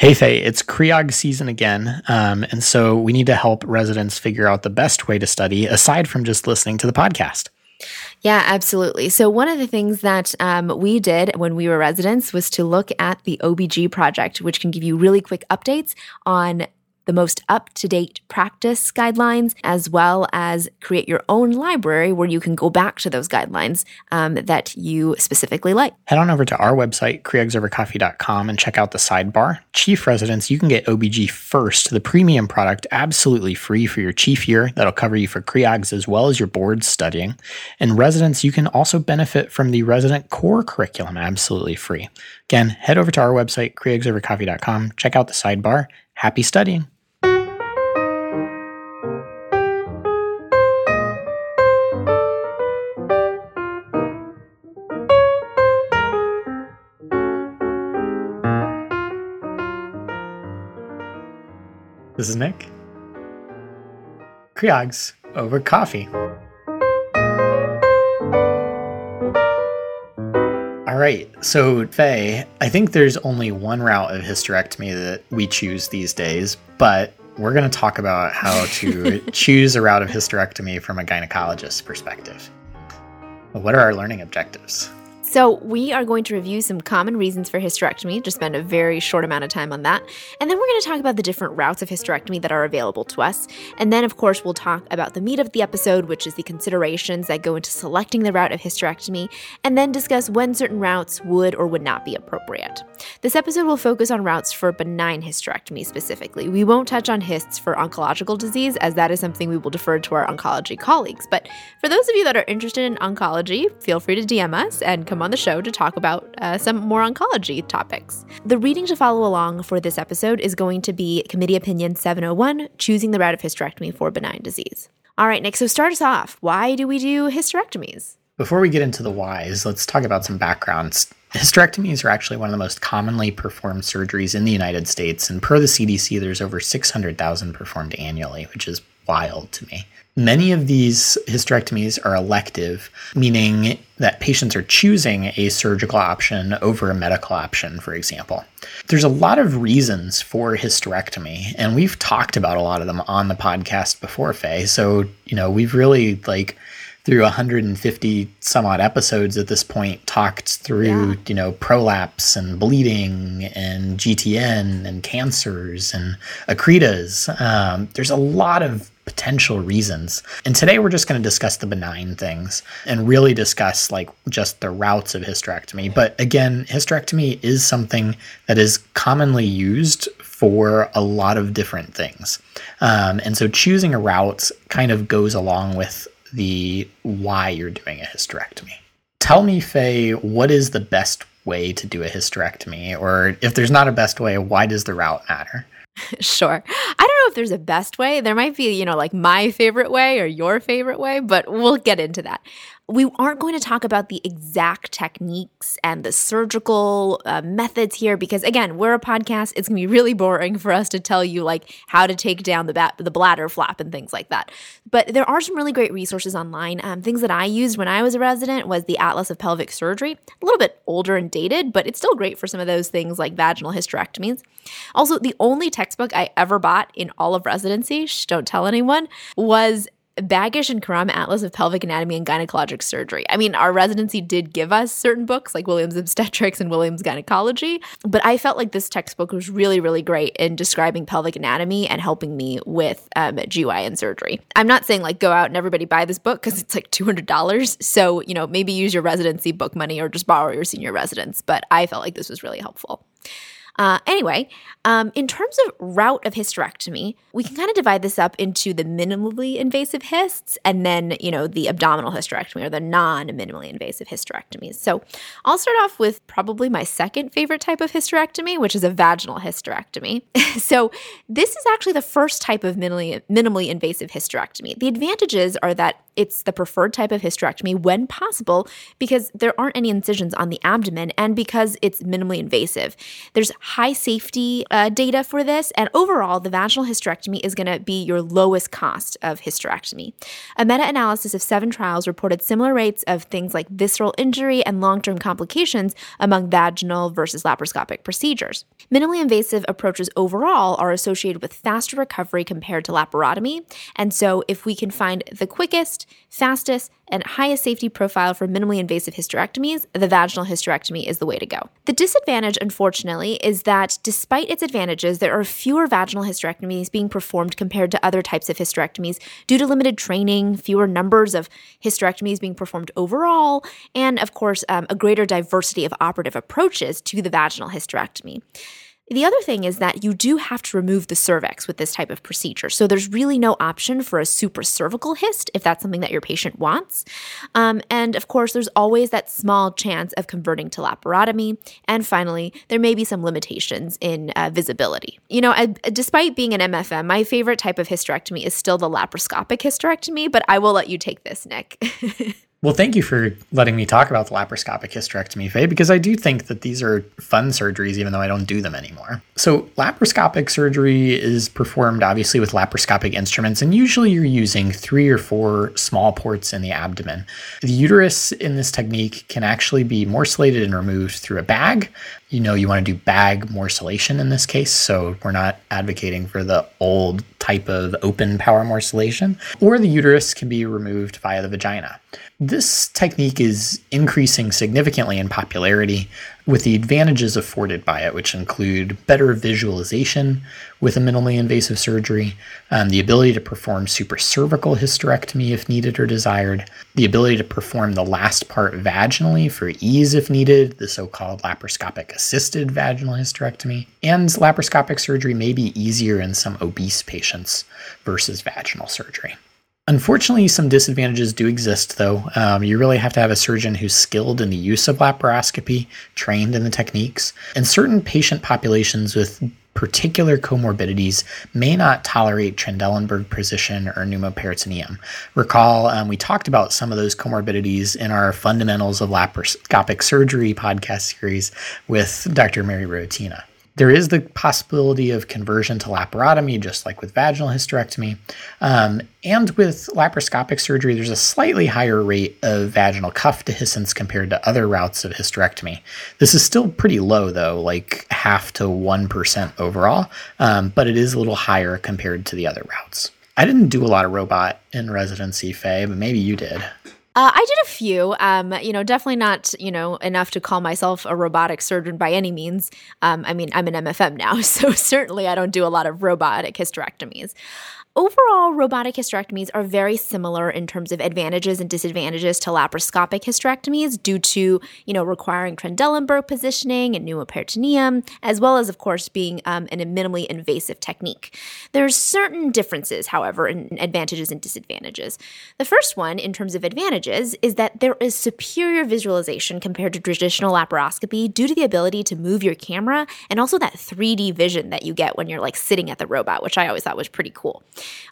Hey, Faye, it's CREOG season again. Um, and so we need to help residents figure out the best way to study aside from just listening to the podcast. Yeah, absolutely. So, one of the things that um, we did when we were residents was to look at the OBG project, which can give you really quick updates on the most up to date practice guidelines, as well as create your own library where you can go back to those guidelines um, that you specifically like. Head on over to our website, creogsovercoffee.com, and check out the sidebar. Chief residents, you can get OBG first, the premium product, absolutely free for your chief year. That'll cover you for CREOGs as well as your boards studying. And residents, you can also benefit from the resident core curriculum absolutely free. Again, head over to our website, creogsovercoffee.com, check out the sidebar. Happy studying. This is Nick. CREOGs over coffee. All right, so Faye, I think there's only one route of hysterectomy that we choose these days, but we're going to talk about how to choose a route of hysterectomy from a gynecologist's perspective. What are our learning objectives? So, we are going to review some common reasons for hysterectomy, just spend a very short amount of time on that. And then we're going to talk about the different routes of hysterectomy that are available to us. And then, of course, we'll talk about the meat of the episode, which is the considerations that go into selecting the route of hysterectomy, and then discuss when certain routes would or would not be appropriate. This episode will focus on routes for benign hysterectomy specifically. We won't touch on hysts for oncological disease, as that is something we will defer to our oncology colleagues. But for those of you that are interested in oncology, feel free to DM us and come on the show to talk about uh, some more oncology topics. The reading to follow along for this episode is going to be Committee Opinion 701 Choosing the Route of Hysterectomy for Benign Disease. All right, Nick, so start us off. Why do we do hysterectomies? Before we get into the whys, let's talk about some backgrounds. Hysterectomies are actually one of the most commonly performed surgeries in the United States, and per the CDC, there's over 600,000 performed annually, which is wild to me. Many of these hysterectomies are elective, meaning that patients are choosing a surgical option over a medical option, for example. There's a lot of reasons for hysterectomy, and we've talked about a lot of them on the podcast before, Faye. So, you know, we've really like through 150 some odd episodes at this point talked through yeah. you know prolapse and bleeding and GTN and cancers and accretas. Um, there's a lot of potential reasons. And today we're just going to discuss the benign things and really discuss like just the routes of hysterectomy. But again, hysterectomy is something that is commonly used for a lot of different things. Um, and so choosing a route kind of goes along with the why you're doing a hysterectomy. Tell me, Faye, what is the best way to do a hysterectomy? Or if there's not a best way, why does the route matter? Sure. I don't know if there's a best way. There might be, you know, like my favorite way or your favorite way, but we'll get into that we aren't going to talk about the exact techniques and the surgical uh, methods here because again we're a podcast. It's going to be really boring for us to tell you like how to take down the bat- the bladder flap and things like that. But there are some really great resources online. Um, things that i used when i was a resident was the atlas of pelvic surgery. A little bit older and dated but it's still great for some of those things like vaginal hysterectomies. Also the only textbook i ever bought in all of residency shh, don't tell anyone was Baggish and Karram Atlas of Pelvic Anatomy and Gynecologic Surgery. I mean, our residency did give us certain books like Williams Obstetrics and Williams Gynecology, but I felt like this textbook was really, really great in describing pelvic anatomy and helping me with um, GYN surgery. I'm not saying like go out and everybody buy this book because it's like $200. So, you know, maybe use your residency book money or just borrow your senior residence, but I felt like this was really helpful. Uh, anyway, um, in terms of route of hysterectomy, we can kind of divide this up into the minimally invasive hysts and then, you know, the abdominal hysterectomy or the non minimally invasive hysterectomies. So I'll start off with probably my second favorite type of hysterectomy, which is a vaginal hysterectomy. so this is actually the first type of minimally, minimally invasive hysterectomy. The advantages are that it's the preferred type of hysterectomy when possible because there aren't any incisions on the abdomen and because it's minimally invasive. There's high safety uh, data for this, and overall, the vaginal hysterectomy is going to be your lowest cost of hysterectomy. A meta analysis of seven trials reported similar rates of things like visceral injury and long term complications among vaginal versus laparoscopic procedures. Minimally invasive approaches overall are associated with faster recovery compared to laparotomy, and so if we can find the quickest, fastest, and highest safety profile for minimally invasive hysterectomies, the vaginal hysterectomy is the way to go. The disadvantage, unfortunately, is that despite its advantages, there are fewer vaginal hysterectomies being performed compared to other types of hysterectomies due to limited training, fewer numbers of hysterectomies being performed overall, and of course, um, a greater diversity of operative approaches to the vaginal hysterectomy. The other thing is that you do have to remove the cervix with this type of procedure. So there's really no option for a supracervical hyst if that's something that your patient wants. Um, and of course, there's always that small chance of converting to laparotomy. And finally, there may be some limitations in uh, visibility. You know, I, despite being an MFM, my favorite type of hysterectomy is still the laparoscopic hysterectomy, but I will let you take this, Nick. Well, thank you for letting me talk about the laparoscopic hysterectomy, Faye, because I do think that these are fun surgeries, even though I don't do them anymore. So, laparoscopic surgery is performed obviously with laparoscopic instruments, and usually you're using three or four small ports in the abdomen. The uterus in this technique can actually be morcellated and removed through a bag. You know, you want to do bag morcellation in this case, so we're not advocating for the old type of open power morcellation, or the uterus can be removed via the vagina. This technique is increasing significantly in popularity with the advantages afforded by it, which include better visualization with a minimally invasive surgery, um, the ability to perform supracervical hysterectomy if needed or desired, the ability to perform the last part vaginally for ease if needed, the so called laparoscopic assisted vaginal hysterectomy, and laparoscopic surgery may be easier in some obese patients versus vaginal surgery. Unfortunately, some disadvantages do exist, though. Um, you really have to have a surgeon who's skilled in the use of laparoscopy, trained in the techniques, and certain patient populations with particular comorbidities may not tolerate Trendelenburg position or pneumoperitoneum. Recall, um, we talked about some of those comorbidities in our Fundamentals of Laparoscopic Surgery podcast series with Dr. Mary Rotina. There is the possibility of conversion to laparotomy, just like with vaginal hysterectomy. Um, and with laparoscopic surgery, there's a slightly higher rate of vaginal cuff dehiscence compared to other routes of hysterectomy. This is still pretty low, though, like half to 1% overall, um, but it is a little higher compared to the other routes. I didn't do a lot of robot in residency, Faye, but maybe you did. Uh, I did a few. Um, you know, definitely not you know enough to call myself a robotic surgeon by any means. Um, I mean, I'm an MFM now, so certainly I don't do a lot of robotic hysterectomies. Overall, robotic hysterectomies are very similar in terms of advantages and disadvantages to laparoscopic hysterectomies due to, you know, requiring Trendelenburg positioning and pneumoperitoneum, as well as, of course, being um, an minimally invasive technique. There's certain differences, however, in advantages and disadvantages. The first one, in terms of advantages, is that there is superior visualization compared to traditional laparoscopy due to the ability to move your camera and also that 3D vision that you get when you're like sitting at the robot, which I always thought was pretty cool.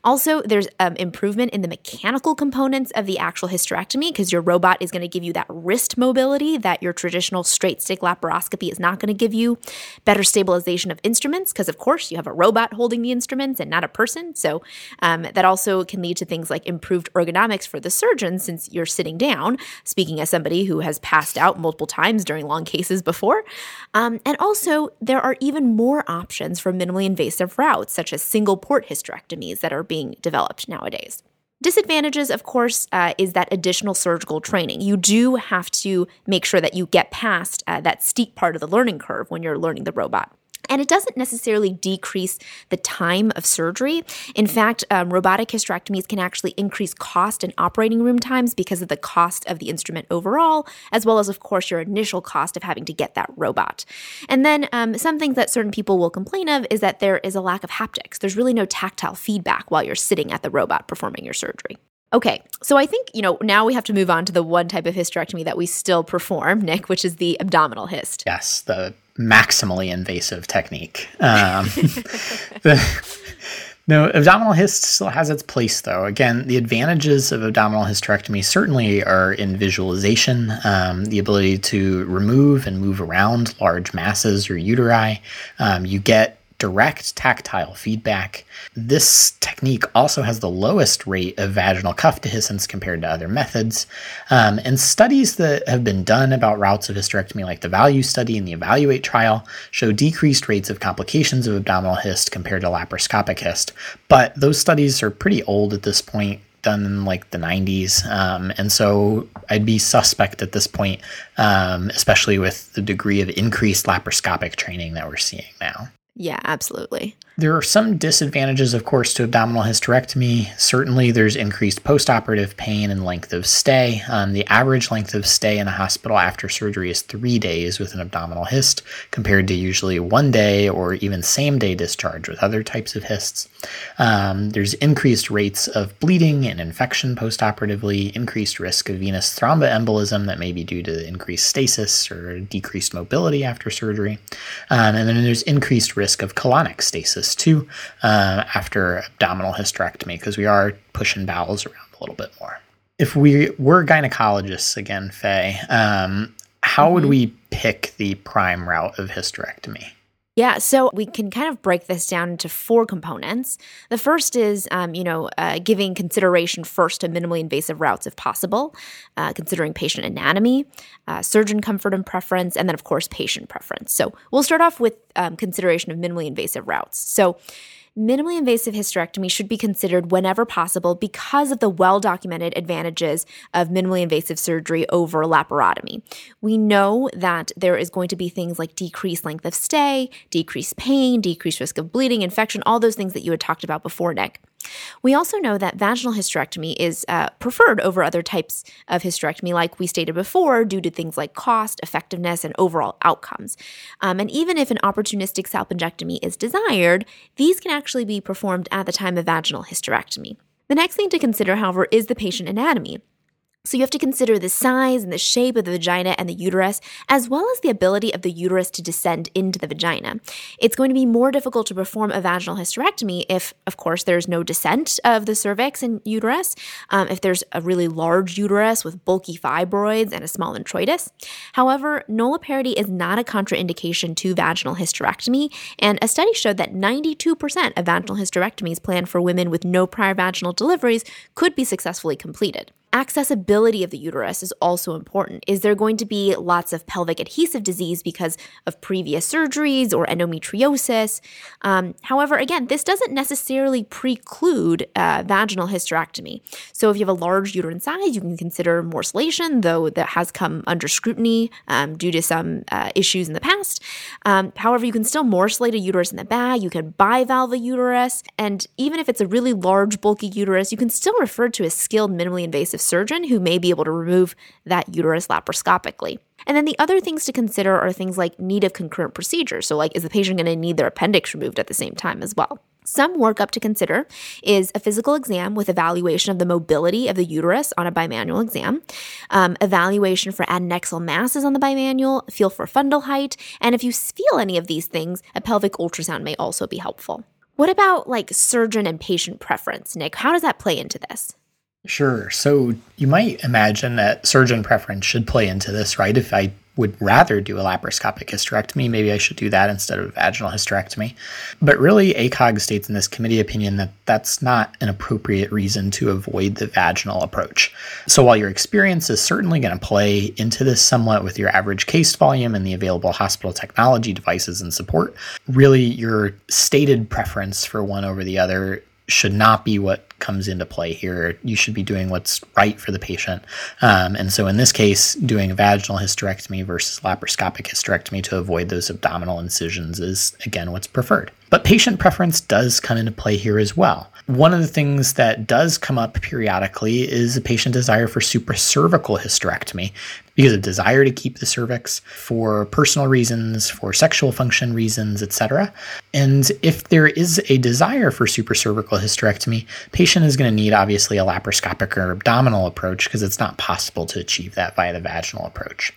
Also, there's um, improvement in the mechanical components of the actual hysterectomy because your robot is going to give you that wrist mobility that your traditional straight stick laparoscopy is not going to give you. Better stabilization of instruments because, of course, you have a robot holding the instruments and not a person. So um, that also can lead to things like improved ergonomics for the surgeon since you're sitting down, speaking as somebody who has passed out multiple times during long cases before. Um, and also, there are even more options for minimally invasive routes, such as single port hysterectomies that are being developed nowadays. Disadvantages, of course, uh, is that additional surgical training. You do have to make sure that you get past uh, that steep part of the learning curve when you're learning the robot. And it doesn't necessarily decrease the time of surgery. In fact, um, robotic hysterectomies can actually increase cost and operating room times because of the cost of the instrument overall, as well as, of course, your initial cost of having to get that robot. And then um, some things that certain people will complain of is that there is a lack of haptics. There's really no tactile feedback while you're sitting at the robot performing your surgery. Okay, so I think, you know, now we have to move on to the one type of hysterectomy that we still perform, Nick, which is the abdominal hyst. Yes, the maximally invasive technique. Um, the, No, abdominal hyst still has its place, though. Again, the advantages of abdominal hysterectomy certainly are in visualization, um, the ability to remove and move around large masses or uteri. Um, you get direct tactile feedback. This technique also has the lowest rate of vaginal cuff dehiscence compared to other methods. Um, and studies that have been done about routes of hysterectomy, like the VALUE study and the EVALUATE trial, show decreased rates of complications of abdominal hyst compared to laparoscopic hyst. But those studies are pretty old at this point done in like the 90s. Um, and so I'd be suspect at this point, um, especially with the degree of increased laparoscopic training that we're seeing now. Yeah, absolutely. There are some disadvantages, of course, to abdominal hysterectomy. Certainly, there's increased postoperative pain and length of stay. Um, the average length of stay in a hospital after surgery is three days with an abdominal hyst, compared to usually one day or even same day discharge with other types of hysts. Um, there's increased rates of bleeding and infection postoperatively, increased risk of venous thromboembolism that may be due to increased stasis or decreased mobility after surgery. Um, and then there's increased risk of colonic stasis too uh, after abdominal hysterectomy because we are pushing bowels around a little bit more. If we were gynecologists again, Faye, um, how mm-hmm. would we pick the prime route of hysterectomy? Yeah, so we can kind of break this down into four components. The first is, um, you know, uh, giving consideration first to minimally invasive routes if possible, uh, considering patient anatomy, uh, surgeon comfort and preference, and then, of course, patient preference. So we'll start off with um, consideration of minimally invasive routes. So minimally invasive hysterectomy should be considered whenever possible because of the well documented advantages of minimally invasive surgery over laparotomy. We know that there is going to be things like decreased length of stay, decreased pain, decreased risk of bleeding, infection, all those things that you had talked about before, Nick. We also know that vaginal hysterectomy is uh, preferred over other types of hysterectomy, like we stated before, due to things like cost, effectiveness, and overall outcomes. Um, and even if an opportunistic salpingectomy is desired, these can actually be performed at the time of vaginal hysterectomy. The next thing to consider, however, is the patient anatomy. So you have to consider the size and the shape of the vagina and the uterus, as well as the ability of the uterus to descend into the vagina. It's going to be more difficult to perform a vaginal hysterectomy if, of course, there's no descent of the cervix and uterus, um, if there's a really large uterus with bulky fibroids and a small introitus. However, nulliparity is not a contraindication to vaginal hysterectomy, and a study showed that 92% of vaginal hysterectomies planned for women with no prior vaginal deliveries could be successfully completed. Accessibility of the uterus is also important. Is there going to be lots of pelvic adhesive disease because of previous surgeries or endometriosis? Um, however, again, this doesn't necessarily preclude uh, vaginal hysterectomy. So, if you have a large uterine size, you can consider morcellation, though that has come under scrutiny um, due to some uh, issues in the past. Um, however, you can still morcellate a uterus in the bag, you can bivalve a uterus, and even if it's a really large, bulky uterus, you can still refer to a skilled minimally invasive surgeon who may be able to remove that uterus laparoscopically. And then the other things to consider are things like need of concurrent procedures. So, like, is the patient going to need their appendix removed at the same time as well? Some workup to consider is a physical exam with evaluation of the mobility of the uterus on a bimanual exam, um, evaluation for adnexal masses on the bimanual, feel for fundal height, and if you feel any of these things, a pelvic ultrasound may also be helpful. What about like surgeon and patient preference, Nick? How does that play into this? Sure. So you might imagine that surgeon preference should play into this, right? If I would rather do a laparoscopic hysterectomy, maybe I should do that instead of vaginal hysterectomy. But really, ACOG states in this committee opinion that that's not an appropriate reason to avoid the vaginal approach. So while your experience is certainly going to play into this somewhat with your average case volume and the available hospital technology devices and support, really your stated preference for one over the other should not be what comes into play here. You should be doing what's right for the patient. Um, and so, in this case, doing vaginal hysterectomy versus laparoscopic hysterectomy to avoid those abdominal incisions is, again, what's preferred. But patient preference does come into play here as well. One of the things that does come up periodically is a patient desire for supracervical hysterectomy because of desire to keep the cervix for personal reasons, for sexual function reasons, etc. And if there is a desire for supracervical hysterectomy, patient is going to need obviously a laparoscopic or abdominal approach because it's not possible to achieve that via the vaginal approach.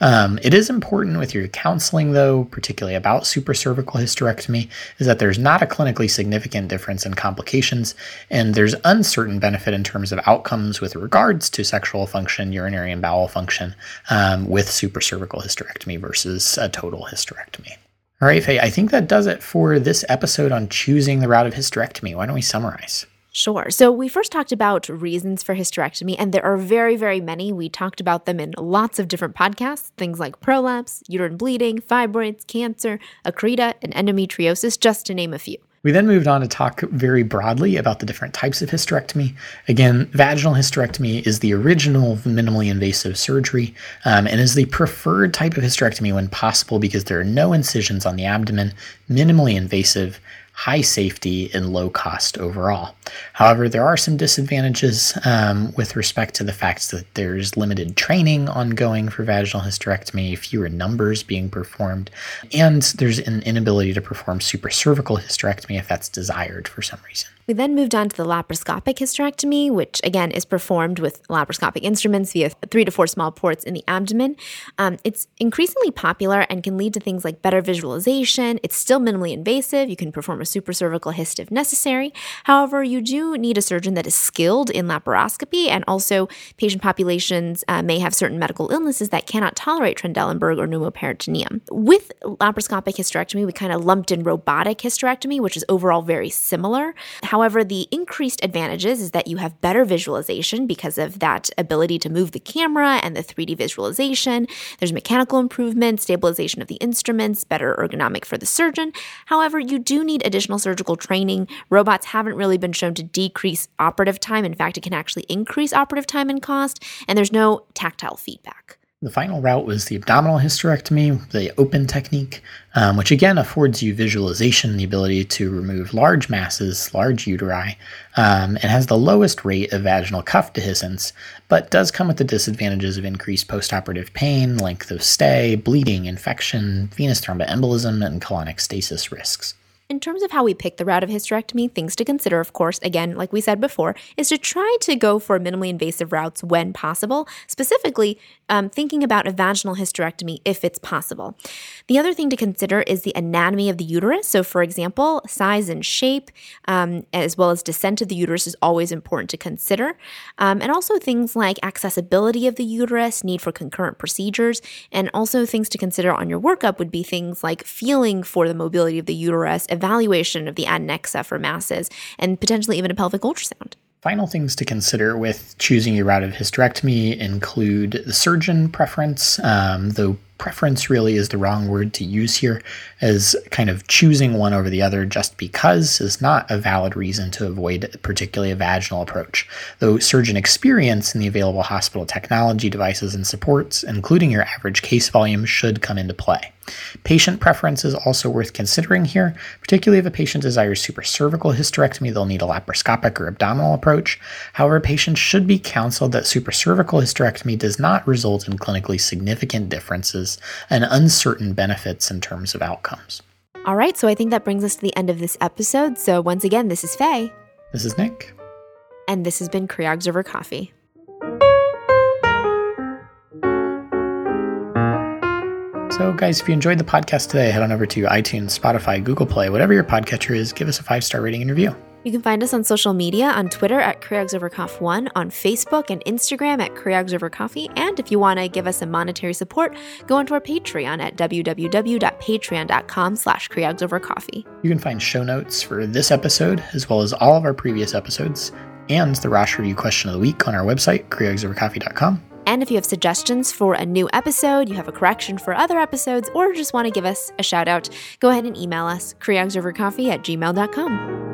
Um, it is important with your counseling, though, particularly about supracervical hysterectomy, is that there's not a clinically significant difference in complications, and there's uncertain benefit in terms of outcomes with regards to sexual function, urinary and bowel function um, with supracervical hysterectomy versus a total hysterectomy. All right, Faye, I think that does it for this episode on choosing the route of hysterectomy. Why don't we summarize? Sure. So we first talked about reasons for hysterectomy, and there are very, very many. We talked about them in lots of different podcasts, things like prolapse, uterine bleeding, fibroids, cancer, accreta, and endometriosis, just to name a few. We then moved on to talk very broadly about the different types of hysterectomy. Again, vaginal hysterectomy is the original minimally invasive surgery um, and is the preferred type of hysterectomy when possible because there are no incisions on the abdomen, minimally invasive, high safety and low cost overall. However, there are some disadvantages um, with respect to the fact that there's limited training ongoing for vaginal hysterectomy, fewer numbers being performed, and there's an inability to perform supracervical hysterectomy if that's desired for some reason. We then moved on to the laparoscopic hysterectomy, which again is performed with laparoscopic instruments via three to four small ports in the abdomen. Um, it's increasingly popular and can lead to things like better visualization. It's still minimally invasive. You can perform a supracervical hyst if necessary. However, you do need a surgeon that is skilled in laparoscopy, and also patient populations uh, may have certain medical illnesses that cannot tolerate Trendelenburg or pneumoperitoneum. With laparoscopic hysterectomy, we kind of lumped in robotic hysterectomy, which is overall very similar. However, the increased advantages is that you have better visualization because of that ability to move the camera and the 3D visualization. There's mechanical improvement, stabilization of the instruments, better ergonomic for the surgeon. However, you do need additional surgical training. Robots haven't really been shown to decrease operative time. In fact, it can actually increase operative time and cost, and there's no tactile feedback. The final route was the abdominal hysterectomy, the open technique, um, which again affords you visualization, the ability to remove large masses, large uteri, um, and has the lowest rate of vaginal cuff dehiscence, but does come with the disadvantages of increased postoperative pain, length of stay, bleeding, infection, venous thromboembolism, and colonic stasis risks. In terms of how we pick the route of hysterectomy, things to consider, of course, again, like we said before, is to try to go for minimally invasive routes when possible, specifically um, thinking about a vaginal hysterectomy if it's possible. The other thing to consider is the anatomy of the uterus. So, for example, size and shape, um, as well as descent of the uterus, is always important to consider. Um, and also things like accessibility of the uterus, need for concurrent procedures, and also things to consider on your workup would be things like feeling for the mobility of the uterus evaluation of the adnexa for masses, and potentially even a pelvic ultrasound. Final things to consider with choosing your route of hysterectomy include the surgeon preference, um, though preference really is the wrong word to use here, as kind of choosing one over the other just because is not a valid reason to avoid particularly a vaginal approach. Though surgeon experience and the available hospital technology, devices, and supports, including your average case volume, should come into play. Patient preference is also worth considering here, particularly if a patient desires supracervical hysterectomy, they'll need a laparoscopic or abdominal approach. However, patients should be counseled that supracervical hysterectomy does not result in clinically significant differences and uncertain benefits in terms of outcomes. All right, so I think that brings us to the end of this episode. So once again, this is Faye. This is Nick. And this has been CREOGs Over Coffee. So, guys, if you enjoyed the podcast today, head on over to iTunes, Spotify, Google Play, whatever your podcatcher is, give us a five star rating and review. You can find us on social media on Twitter at CREOGsOverCoff1, on Facebook and Instagram at CREOGsOverCoffee, and if you want to give us some monetary support, go onto our Patreon at www.patreon.com slash CREOGsOverCoffee. You can find show notes for this episode, as well as all of our previous episodes, and the Rosh Review question of the week on our website, CREOGsOverCoffee.com. And if you have suggestions for a new episode, you have a correction for other episodes, or just want to give us a shout out, go ahead and email us, CREOGsOverCoffee at gmail.com.